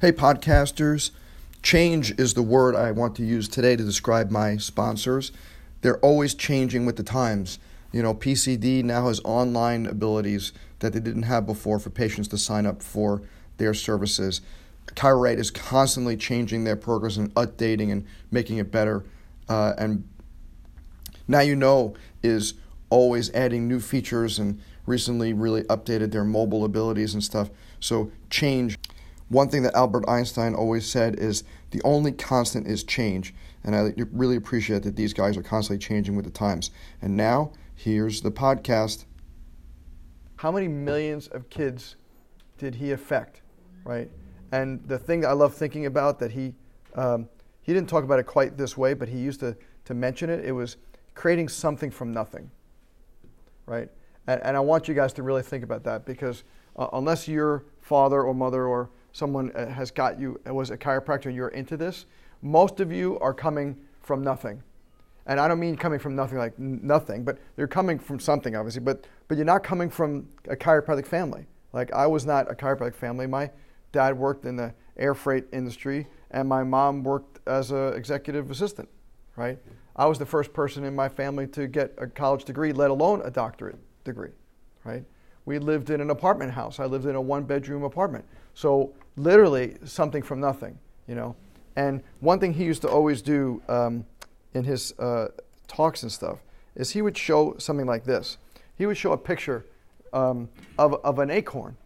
Hey, podcasters. Change is the word I want to use today to describe my sponsors. They're always changing with the times. You know, PCD now has online abilities that they didn't have before for patients to sign up for their services. ChiroRite is constantly changing their programs and updating and making it better. Uh, and now you know is always adding new features and recently really updated their mobile abilities and stuff. So change. One thing that Albert Einstein always said is the only constant is change. And I really appreciate that these guys are constantly changing with the times. And now, here's the podcast. How many millions of kids did he affect, right? And the thing that I love thinking about that he, um, he didn't talk about it quite this way, but he used to, to mention it. It was creating something from nothing, right? And, and I want you guys to really think about that because uh, unless your father or mother or someone uh, has got you, was a chiropractor and you're into this, most of you are coming from nothing. And I don't mean coming from nothing like nothing, but you're coming from something, obviously, but, but you're not coming from a chiropractic family. Like I was not a chiropractic family. My dad worked in the air freight industry, and my mom worked as an executive assistant, right? I was the first person in my family to get a college degree, let alone a doctorate degree, right? We lived in an apartment house. I lived in a one bedroom apartment. So literally something from nothing, you know. And one thing he used to always do um, in his uh, talks and stuff is he would show something like this. He would show a picture um, of, of an acorn.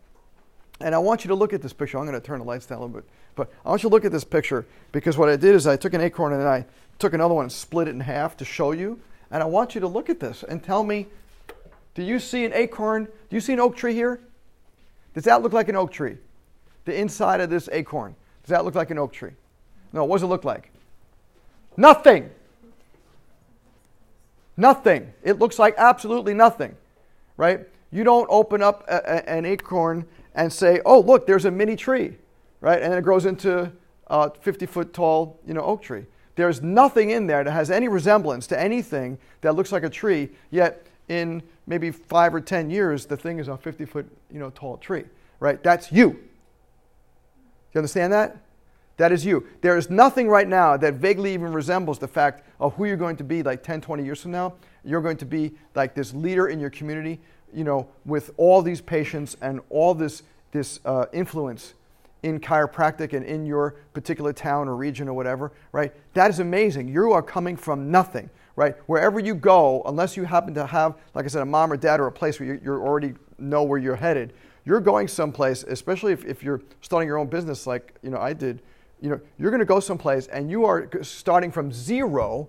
And I want you to look at this picture. I'm going to turn the lights down a little bit. But I want you to look at this picture because what I did is I took an acorn and I took another one and split it in half to show you. And I want you to look at this and tell me do you see an acorn? Do you see an oak tree here? Does that look like an oak tree? The inside of this acorn. Does that look like an oak tree? No, what does it look like? Nothing. Nothing. It looks like absolutely nothing, right? You don't open up a, a, an acorn and say, oh, look, there's a mini tree, right? And it grows into a 50 foot tall you know, oak tree. There's nothing in there that has any resemblance to anything that looks like a tree, yet in maybe five or 10 years, the thing is a 50 foot you know, tall tree, right? That's you. You understand that? That is you. There is nothing right now that vaguely even resembles the fact of who you're going to be like 10, 20 years from now. You're going to be like this leader in your community, you know, with all these patients and all this, this uh, influence in chiropractic and in your particular town or region or whatever, right? That is amazing. You are coming from nothing, right? Wherever you go, unless you happen to have, like I said, a mom or dad or a place where you you already know where you're headed, you're going someplace, especially if, if you're starting your own business like, you know, I did, you know, you're going to go someplace and you are starting from zero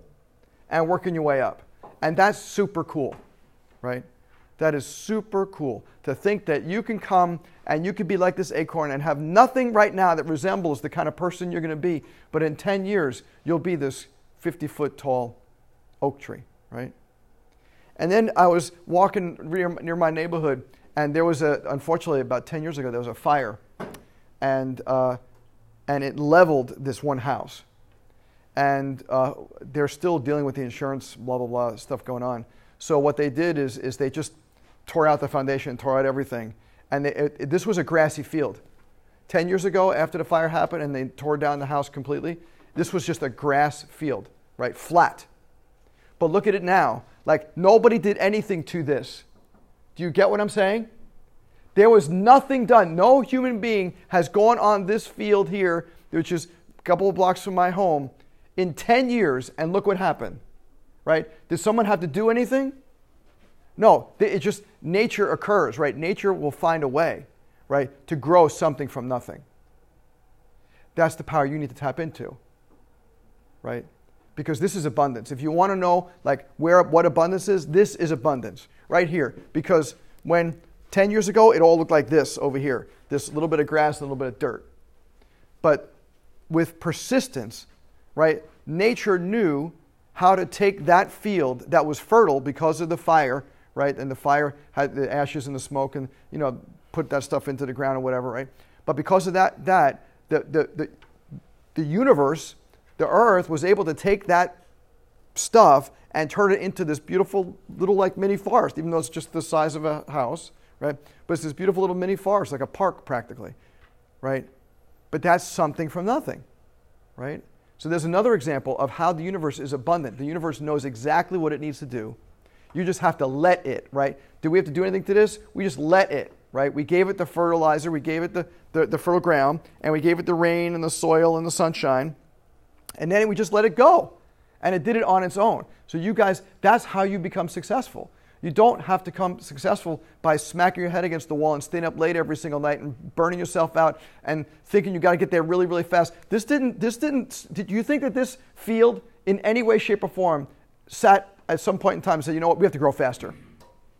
and working your way up. And that's super cool, right? That is super cool to think that you can come and you could be like this acorn and have nothing right now that resembles the kind of person you're going to be. But in 10 years, you'll be this 50 foot tall oak tree, right? And then I was walking near my neighborhood, and there was a, unfortunately, about 10 years ago, there was a fire. And, uh, and it leveled this one house. And uh, they're still dealing with the insurance, blah, blah, blah, stuff going on. So what they did is, is they just tore out the foundation, tore out everything. And they, it, it, this was a grassy field. 10 years ago, after the fire happened and they tore down the house completely, this was just a grass field, right? Flat. But look at it now. Like nobody did anything to this. Do you get what I'm saying? There was nothing done. No human being has gone on this field here, which is a couple of blocks from my home, in 10 years, and look what happened. Right? Did someone have to do anything? No, it just nature occurs, right? Nature will find a way, right, to grow something from nothing. That's the power you need to tap into, right? Because this is abundance. If you want to know like where what abundance is, this is abundance right here. Because when 10 years ago it all looked like this over here, this little bit of grass and a little bit of dirt. But with persistence, right, nature knew how to take that field that was fertile because of the fire right? And the fire had the ashes and the smoke and, you know, put that stuff into the ground or whatever, right? But because of that, that the, the, the, the universe, the earth, was able to take that stuff and turn it into this beautiful little like mini forest, even though it's just the size of a house, right? But it's this beautiful little mini forest, like a park practically, right? but that's something from nothing, right? So there's another example of how the universe is abundant. The universe knows exactly what it needs to do. You just have to let it, right? Do we have to do anything to this? We just let it, right? We gave it the fertilizer, we gave it the, the, the fertile ground, and we gave it the rain and the soil and the sunshine, and then we just let it go. And it did it on its own. So, you guys, that's how you become successful. You don't have to come successful by smacking your head against the wall and staying up late every single night and burning yourself out and thinking you got to get there really, really fast. This didn't, this didn't, did you think that this field in any way, shape, or form sat at some point in time and said, you know what, we have to grow faster?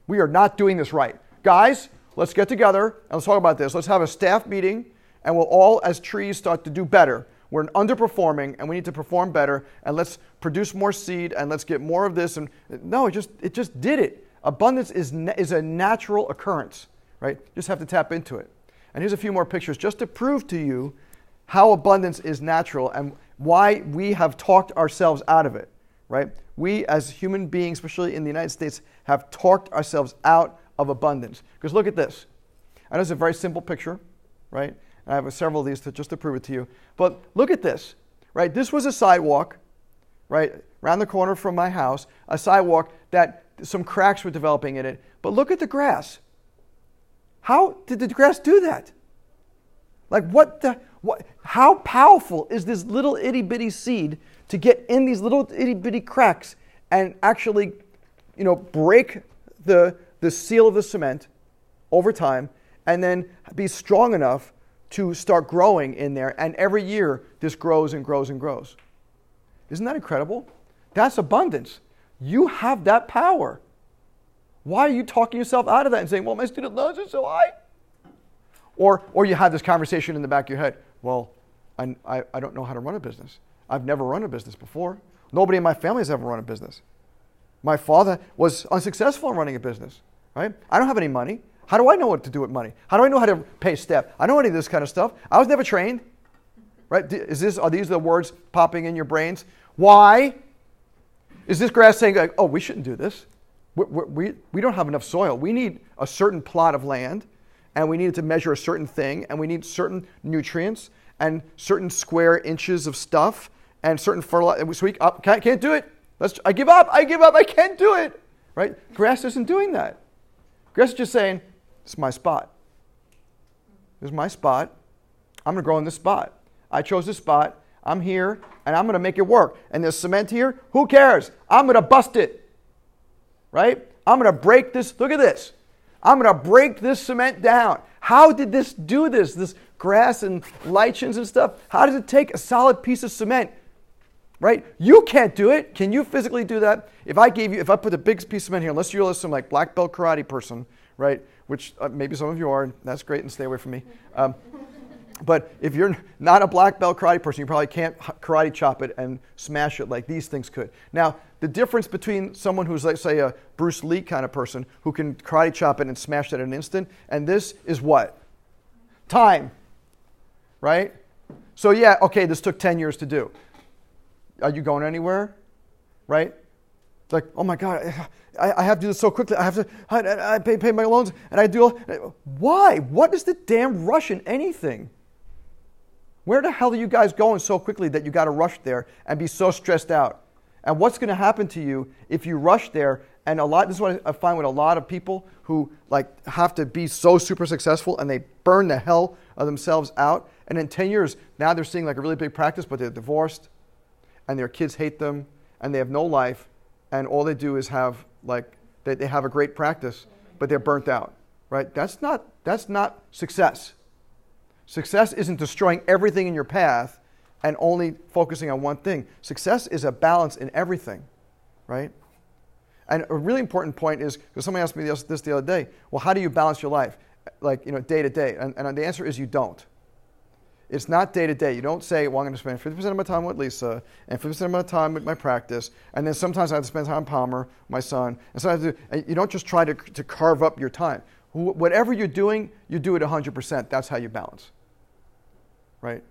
We are not doing this right. Guys, let's get together and let's talk about this. Let's have a staff meeting and we'll all, as trees, start to do better. We're underperforming and we need to perform better and let's produce more seed and let's get more of this. And no, it just, it just did it. Abundance is, is a natural occurrence, right? Just have to tap into it. And here's a few more pictures just to prove to you how abundance is natural and why we have talked ourselves out of it, right? We, as human beings, especially in the United States, have talked ourselves out of abundance. Because look at this. I know it's a very simple picture, right? And I have several of these to, just to prove it to you. But look at this, right? This was a sidewalk, right, around the corner from my house, a sidewalk that some cracks were developing in it. But look at the grass. How did the grass do that? Like what the what how powerful is this little itty bitty seed to get in these little itty bitty cracks and actually, you know, break the the seal of the cement over time and then be strong enough to start growing in there and every year this grows and grows and grows. Isn't that incredible? That's abundance. You have that power. Why are you talking yourself out of that and saying, well, my student loans are so high? Or, or you have this conversation in the back of your head, well, I, I, I don't know how to run a business. I've never run a business before. Nobody in my family has ever run a business. My father was unsuccessful in running a business, right? I don't have any money. How do I know what to do with money? How do I know how to pay staff? I know any of this kind of stuff. I was never trained, right? Is this, are these the words popping in your brains? Why? Is this grass saying, like, oh, we shouldn't do this? We, we, we don't have enough soil. We need a certain plot of land, and we need to measure a certain thing, and we need certain nutrients, and certain square inches of stuff, and certain fertilizer. So we uh, can't, can't do it. Let's, I give up. I give up. I can't do it. Right? Grass isn't doing that. Grass is just saying, is my spot. This is my spot. I'm going to grow in this spot. I chose this spot. I'm here and I'm going to make it work. And there's cement here. Who cares? I'm going to bust it. Right? I'm going to break this. Look at this. I'm going to break this cement down. How did this do this? This grass and lichens and stuff. How does it take a solid piece of cement? Right? You can't do it. Can you physically do that? If I gave you, if I put a big piece of cement here, unless you're some like black belt karate person, right? Which uh, maybe some of you are, and that's great, and stay away from me. Um, but if you're not a black belt karate person, you probably can't karate chop it and smash it like these things could. Now, the difference between someone who's, let's say, a Bruce Lee kind of person who can karate chop it and smash it in an instant, and this is what? Time. Right? So, yeah, okay, this took 10 years to do. Are you going anywhere? Right? It's like, oh my God, I, I have to do this so quickly. I have to I, I pay, pay my loans and I do all. Why? What is the damn rush in anything? Where the hell are you guys going so quickly that you got to rush there and be so stressed out? And what's going to happen to you if you rush there? And a lot, this is what I find with a lot of people who like have to be so super successful and they burn the hell of themselves out. And in 10 years, now they're seeing like a really big practice, but they're divorced and their kids hate them and they have no life. And all they do is have like, they, they have a great practice, but they're burnt out, right? That's not, that's not success. Success isn't destroying everything in your path and only focusing on one thing. Success is a balance in everything, right? And a really important point is because somebody asked me this, this, the other day. Well, how do you balance your life, like you know, day to day? And, and the answer is you don't. It's not day to day. You don't say, "Well, I'm going to spend 50% of my time with Lisa and 50% of my time with my practice, and then sometimes I have to spend time with Palmer, my son." And so I have to. And you don't just try to, to carve up your time. Whatever you're doing, you do it 100%. That's how you balance right?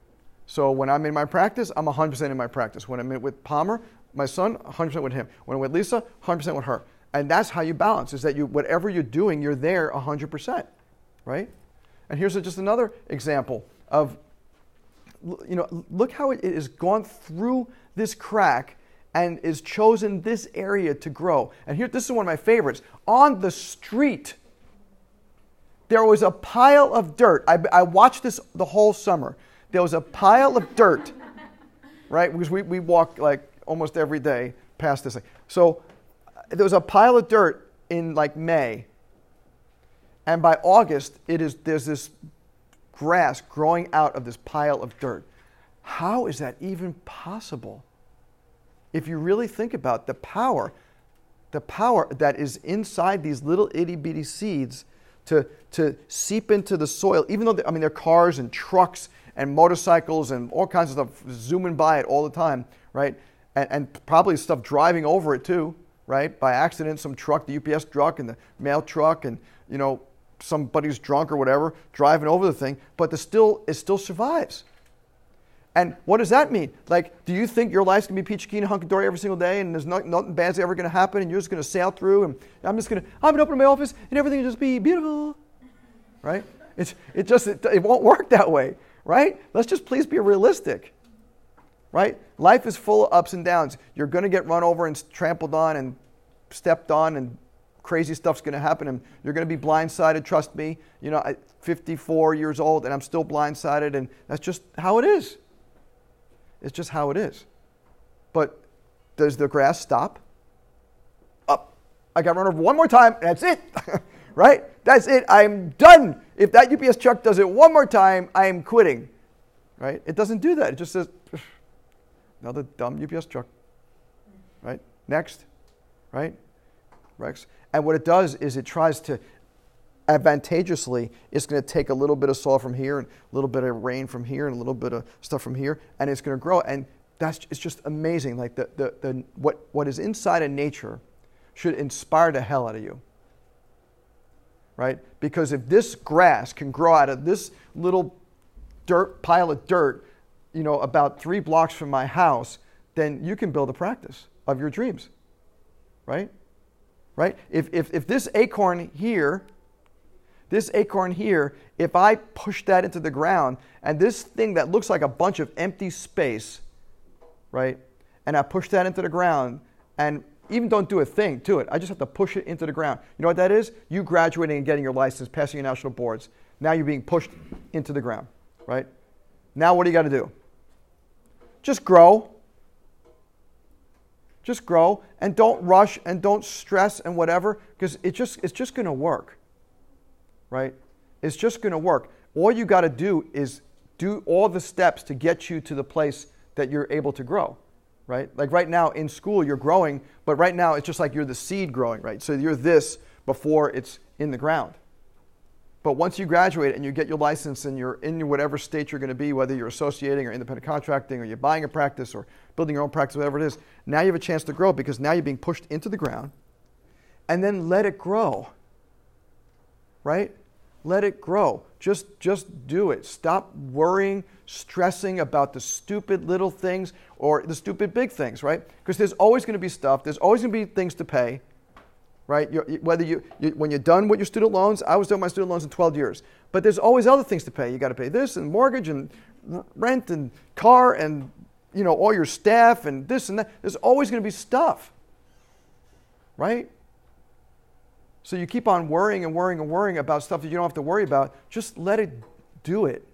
So when I'm in my practice, I'm 100% in my practice. When I'm with Palmer, my son, 100% with him. When I'm with Lisa, 100% with her. And that's how you balance, is that you, whatever you're doing, you're there 100%, right? And here's just another example of you know, look how it has gone through this crack and is chosen this area to grow. And here, this is one of my favorites. On the street, there was a pile of dirt. I, I watched this the whole summer. There was a pile of dirt, right? Because we, we walk like almost every day past this thing. So there was a pile of dirt in like May. And by August, it is, there's this grass growing out of this pile of dirt. How is that even possible? If you really think about the power, the power that is inside these little itty bitty seeds to, to seep into the soil, even though, I mean, there are cars and trucks and motorcycles and all kinds of stuff zooming by it all the time, right? And, and probably stuff driving over it too, right? By accident, some truck, the UPS truck and the mail truck and, you know, somebody's drunk or whatever, driving over the thing, but the still it still survives. And what does that mean? Like, do you think your life's gonna be peachy keen, hunky dory every single day, and there's not, nothing bad's ever gonna happen, and you're just gonna sail through, and I'm just gonna I'm gonna open my office, and everything will just be beautiful, right? It's it just it, it won't work that way, right? Let's just please be realistic, right? Life is full of ups and downs. You're gonna get run over and trampled on and stepped on and crazy stuff's going to happen and you're going to be blindsided trust me. You know i'm 54 years old and i'm still blindsided and that's just how it is. It's just how it is. But does the grass stop? Up. I got run over one more time that's it right? That's it i'm done. If that UPS truck does it one more time i'm quitting right? It doesn't do that it just says another dumb UPS truck right? Next right Rex. And what it does is it tries to advantageously, it's going to take a little bit of soil from here and a little bit of rain from here and a little bit of stuff from here, and it's going to grow. And that's it's just amazing. Like the, the, the what, what is inside of nature should inspire the hell out of you. Right? Because if this grass can grow out of this little dirt pile of dirt, you know, about three blocks from my house, then you can build a practice of your dreams. Right? Right? If, if, if this acorn here, this acorn here, if I push that into the ground and this thing that looks like a bunch of empty space, right? And I push that into the ground and even don't do a thing to it. I just have to push it into the ground. You know what that is? You graduating and getting your license, passing your national boards. Now you're being pushed into the ground, right? Now what do you got to do? Just grow just grow and don't rush and don't stress and whatever because it just, it's just going to work. Right? It's just going to work. All you got to do is do all the steps to get you to the place that you're able to grow. Right? Like right now in school, you're growing, but right now it's just like you're the seed growing, right? So you're this before it's in the ground. But once you graduate and you get your license and you're in whatever state you're going to be, whether you're associating or independent contracting or you're buying a practice or building your own practice, whatever it is, now you have a chance to grow because now you're being pushed into the ground and then let it grow. Right? Let it grow. Just, just do it. Stop worrying, stressing about the stupid little things or the stupid big things, right? Because there's always going to be stuff, there's always going to be things to pay right? You're, whether you, you, when you're done with your student loans, I was doing my student loans in 12 years, but there's always other things to pay. You got to pay this and mortgage and rent and car and you know all your staff and this and that. There's always going to be stuff, right? So you keep on worrying and worrying and worrying about stuff that you don't have to worry about. Just let it do it.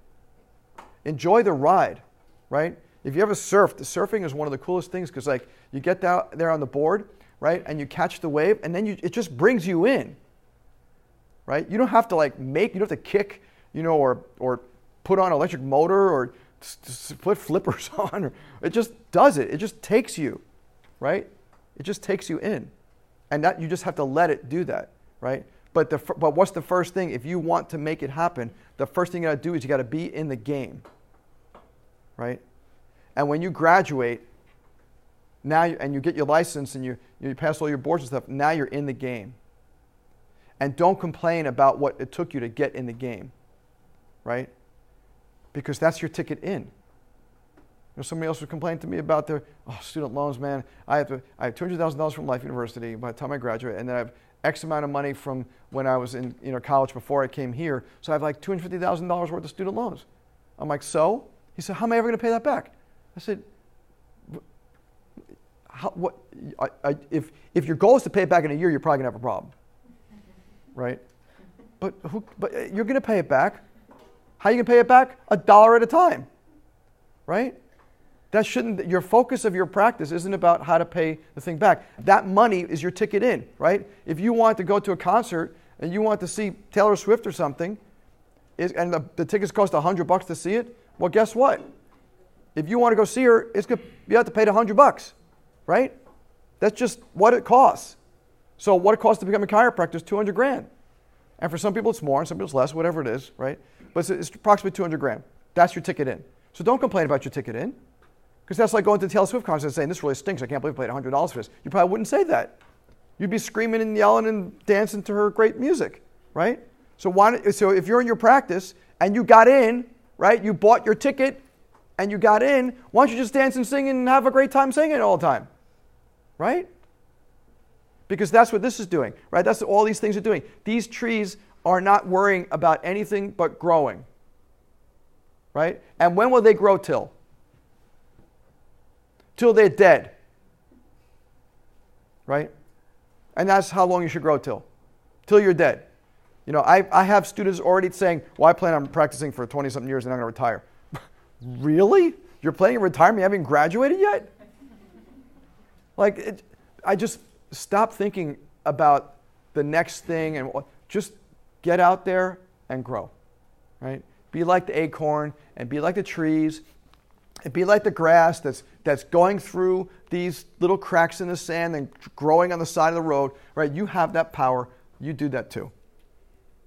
Enjoy the ride, right? If you ever the surfing is one of the coolest things because like you get down there on the board right? And you catch the wave, and then you, it just brings you in, right? You don't have to like make, you don't have to kick, you know, or, or put on electric motor or put flippers on. It just does it. It just takes you, right? It just takes you in. And that you just have to let it do that, right? But, the, but what's the first thing? If you want to make it happen, the first thing you got to do is you got to be in the game, right? And when you graduate, now, you, and you get your license and you, you pass all your boards and stuff, now you're in the game. And don't complain about what it took you to get in the game, right? Because that's your ticket in. You know, somebody else would complain to me about their oh, student loans, man. I have, to, I have $200,000 from Life University by the time I graduate, and then I have X amount of money from when I was in you know, college before I came here. So I have like $250,000 worth of student loans. I'm like, so? He said, How am I ever going to pay that back? I said, how, what, I, I, if, if your goal is to pay it back in a year, you're probably going to have a problem. Right? But, who, but uh, you're going to pay it back. How are you going to pay it back? A dollar at a time. Right? That shouldn't, your focus of your practice isn't about how to pay the thing back. That money is your ticket in, right? If you want to go to a concert and you want to see Taylor Swift or something, and the, the tickets cost 100 bucks to see it, well, guess what? If you want to go see her, it's good, you have to pay the 100 bucks, right? That's just what it costs. So what it costs to become a chiropractor is 200 grand. And for some people it's more, and some people it's less, whatever it is, right? But it's, it's approximately 200 grand. That's your ticket in. So don't complain about your ticket in. Because that's like going to the Taylor Swift concert and saying, this really stinks. I can't believe I paid $100 for this. You probably wouldn't say that. You'd be screaming and yelling and dancing to her great music, right? So, why, so if you're in your practice and you got in, right, you bought your ticket and you got in, why don't you just dance and sing and have a great time singing all the time? Right? Because that's what this is doing, right? That's what all these things are doing. These trees are not worrying about anything but growing, right? And when will they grow till? till they're dead. Right? And that's how long you should grow till. Till you're dead. You know, I, I have students already saying, well, I plan on practicing for 20 something years and I'm going to retire. Really? You're planning retirement? You haven't graduated yet? like, it, I just stop thinking about the next thing and just get out there and grow. Right? Be like the acorn and be like the trees It'd be like the grass that's, that's going through these little cracks in the sand and growing on the side of the road, right? You have that power. You do that too.